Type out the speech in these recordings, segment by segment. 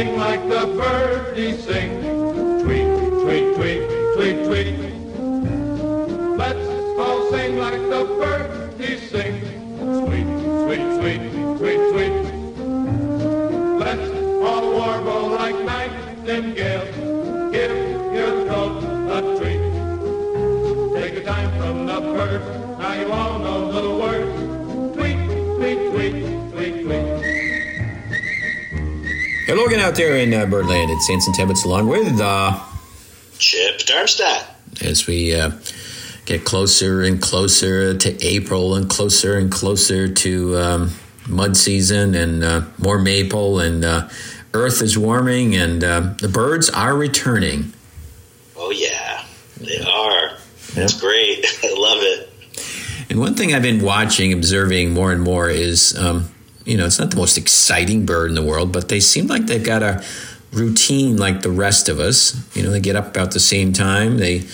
sing like the birdies sing. Tweet, tweet, tweet, tweet, tweet. Let's all sing like the birdies sing. Sweet, sweet, sweet, sweet, sweet. Let's all warble like nightingales. Give your throat a treat. Take a time from the first. Now you all know the words. Tweet, tweet, tweet, tweet, tweet. Hey, Logan out there in uh, Birdland at Sanson Tebbetts along with uh, Chip Darmstadt. as we uh, get closer and closer to April and closer and closer to um, mud season and uh, more maple and uh, earth is warming and uh, the birds are returning. Oh yeah, they are. That's great. I love it. And one thing I've been watching, observing more and more is, um, you know, it's not the most exciting bird in the world, but they seem like they've got a routine like the rest of us. You know, they get up about the same time, they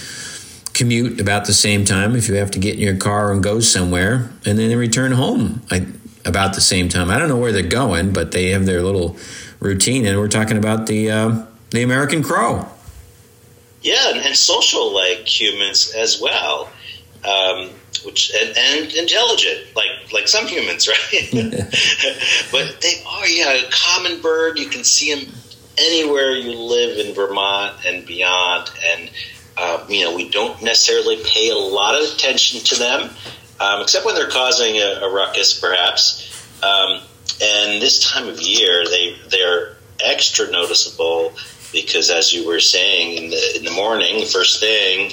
commute about the same time if you have to get in your car and go somewhere, and then they return home about the same time. I don't know where they're going, but they have their little routine, and we're talking about the uh, the American crow. Yeah, and, social like humans as well, um, which and, and intelligent like like some humans, right? but they are yeah a common bird. You can see them anywhere you live in Vermont and beyond, and uh, you know we don't necessarily pay a lot of attention to them, um, except when they're causing a, a ruckus, perhaps. Um, and this time of year, they they're extra noticeable because, as you were saying, in the in the morning, first thing,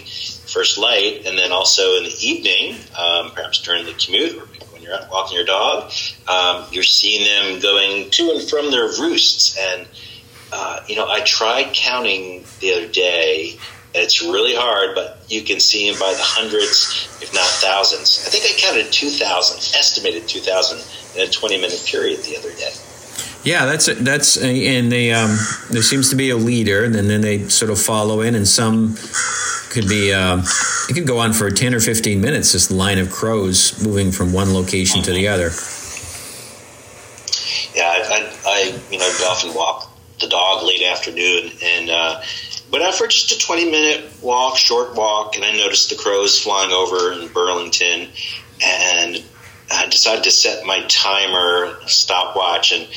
first light, and then also in the evening, um, perhaps during the commute or when you're out walking your dog, um, you're seeing them going to and from their roosts. And uh, you know, I tried counting the other day. It's really hard, but you can see them by the hundreds, if not thousands. I think I counted 2,000, estimated 2,000 in a 20 minute period the other day. Yeah, that's that's and they um, there seems to be a leader, and then they sort of follow in, and some could be uh, it could go on for ten or fifteen minutes. This line of crows moving from one location to the other. Yeah, I, I, I you know often walk the dog late afternoon, and uh, went out for just a twenty minute walk, short walk, and I noticed the crows flying over in Burlington, and I decided to set my timer stopwatch, and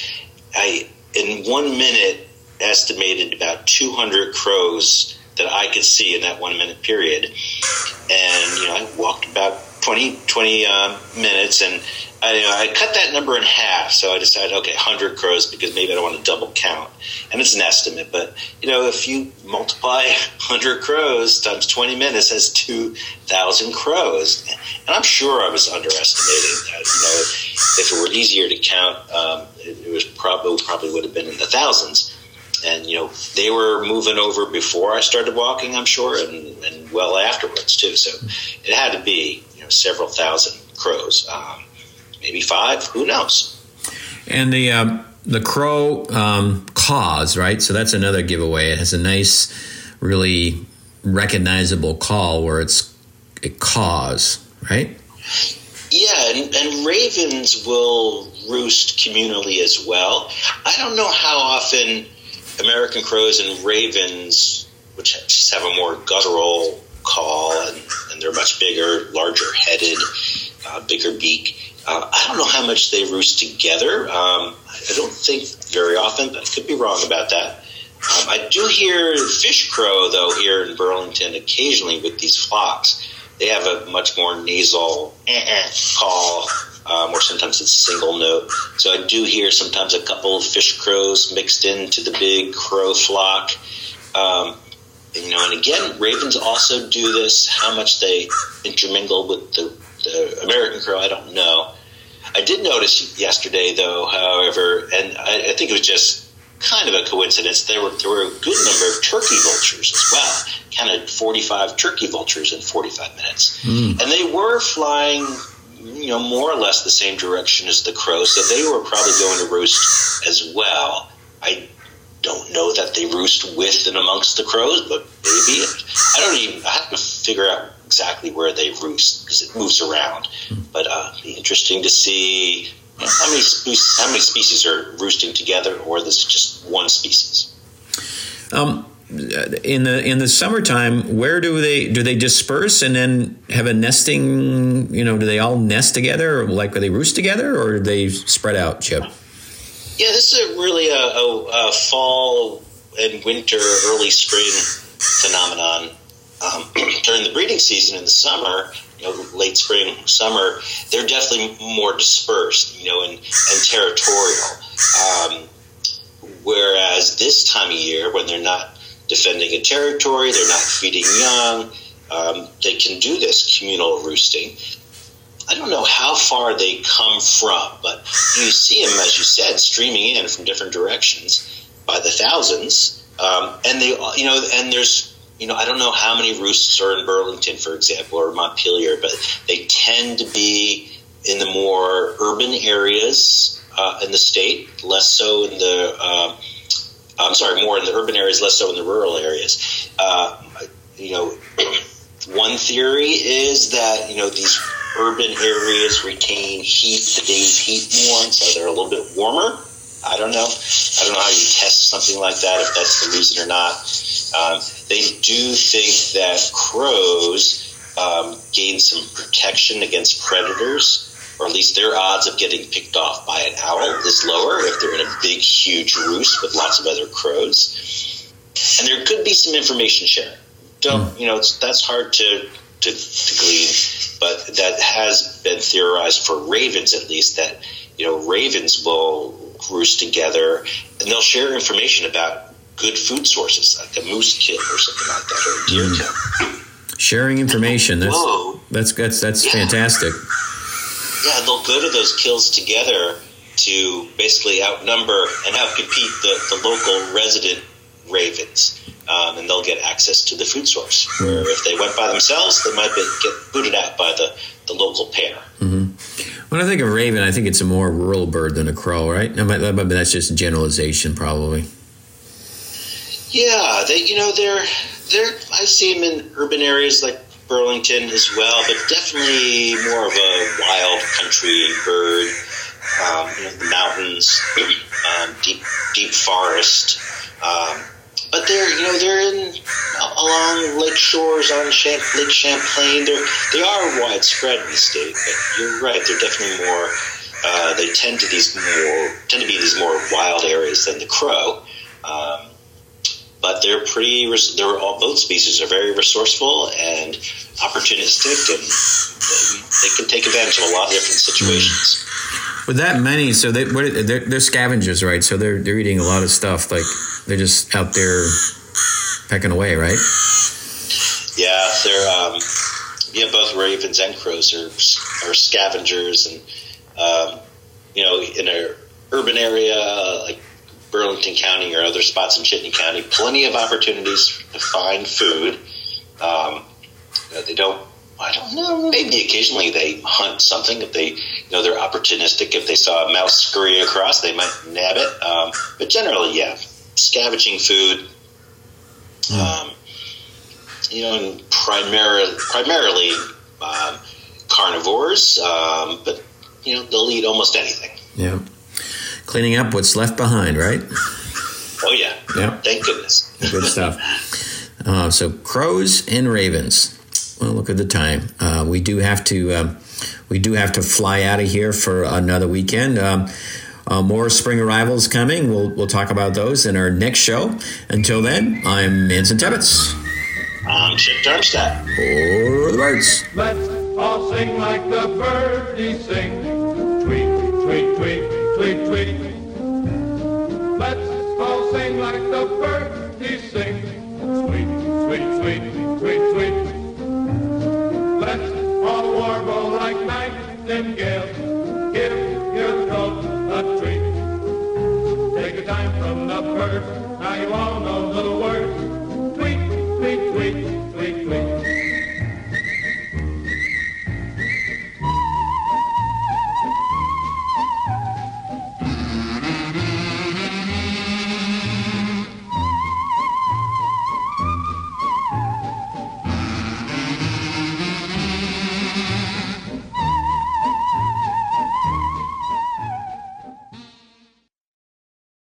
I in one minute estimated about two hundred crows that I could see in that one minute period, and you know I walked about 20, 20 uh, minutes, and I, you know, I cut that number in half. So I decided, okay, 100 crows because maybe I don't want to double count. And it's an estimate, but you know, if you multiply 100 crows times 20 minutes, that's 2,000 crows. And I'm sure I was underestimating that. You know, if it were easier to count, um, it, it was probably probably would have been in the thousands. And you know, they were moving over before I started walking, I'm sure, and, and well afterwards too. So it had to be you know several thousand crows. Um, maybe five. Who knows? And the um, the crow um, caws, right? So that's another giveaway. It has a nice, really recognizable call where it's it caws, right? Yeah, and, and ravens will roost communally as well. I don't know how often American crows and ravens, which just have a more guttural call and, and they're much bigger, larger headed, uh, bigger beak. Uh, I don't know how much they roost together. Um, I don't think very often, but I could be wrong about that. Um, I do hear fish crow, though, here in Burlington occasionally with these flocks. They have a much more nasal call, um, or sometimes it's a single note. So I do hear sometimes a couple of fish crows mixed into the big crow flock. Um, you know, and again, ravens also do this. How much they intermingle with the, the American crow, I don't know. I did notice yesterday, though, however, and I, I think it was just kind of a coincidence. There were there were a good number of turkey vultures as well. Counted forty five turkey vultures in forty five minutes, mm. and they were flying, you know, more or less the same direction as the crows. So they were probably going to roost as well. I don't know that they roost with and amongst the crows, but maybe I don't even. I have to figure out exactly where they roost because it moves around. But uh, be interesting to see How many species, how many species are roosting together, or this is just one species? Um, in the in the summertime, where do they do they disperse and then have a nesting? You know, do they all nest together, or like do they roost together, or do they spread out, Chip? Yeah, this is really a, a, a fall and winter, early spring phenomenon. Um, during the breeding season in the summer, you know, late spring, summer, they're definitely more dispersed, you know, and, and territorial. Um, whereas this time of year, when they're not defending a territory, they're not feeding young, um, they can do this communal roosting. I don't know how far they come from, but you see them, as you said, streaming in from different directions by the thousands. Um, and they, you know, and there's, you know, I don't know how many roosts are in Burlington, for example, or Montpelier, but they tend to be in the more urban areas uh, in the state, less so in the, uh, I'm sorry, more in the urban areas, less so in the rural areas. Uh, you know, one theory is that you know these urban areas retain heat, The days heat more, so they're a little bit warmer. I don't know. I don't know how you test something like that, if that's the reason or not. Um, they do think that crows um, gain some protection against predators, or at least their odds of getting picked off by an owl is lower if they're in a big, huge roost with lots of other crows. And there could be some information sharing. Don't hmm. you know? that's hard to, to to glean but that has been theorized for ravens at least that you know ravens will roost together and they'll share information about good food sources like a moose kill or something like that or a deer mm. kill sharing information that's Whoa. that's that's that's yeah. fantastic yeah they'll go to those kills together to basically outnumber and outcompete the, the local resident ravens um, and they'll get access to the food source. Where if they went by themselves, they might be, get booted out by the, the local pair. Mm-hmm. When I think of raven, I think it's a more rural bird than a crow, right? That's just a generalization, probably. Yeah, they you know they're they're I see them in urban areas like Burlington as well, but definitely more of a wild country bird. Um, you know, the mountains, um, deep deep forest. Um, but they're you know they're in along lake shores on Champ, Lake Champlain. They're they are widespread in the state, but you're right. They're definitely more. Uh, they tend to these more tend to be these more wild areas than the crow. Um, but they're pretty. They're all both species are very resourceful and opportunistic, and they, they can take advantage of a lot of different situations. With that many, so they they're, they're scavengers, right? So they're they're eating a lot of stuff. Like they're just out there pecking away, right? Yeah, they're um, yeah. Both ravens and crows are are scavengers, and um, you know, in an urban area like Burlington County or other spots in Chittenden County, plenty of opportunities to find food. Um, they don't. I don't know. Maybe occasionally they hunt something if they, you know, they're opportunistic. If they saw a mouse scurry across, they might nab it. Um, but generally, yeah, scavenging food. Um, you know, primarily primarily um, carnivores, um, but you know they'll eat almost anything. Yeah, cleaning up what's left behind, right? Oh yeah. Yeah. Thank goodness. Good stuff. Uh, so crows and ravens. Well, look at the time. Uh, we do have to. Um, we do have to fly out of here for another weekend. Um, uh, more spring arrivals coming. We'll, we'll talk about those in our next show. Until then, I'm Anson Tebbetts. I'm Chip Darmstadt. For the birds. Let's all sing like the birdies sing. Tweet, tweet, tweet, tweet, tweet. Let's all sing like the birdies sing. Sweet, sweet, sweet, sweet, sweet. Let's all warble like nightingales.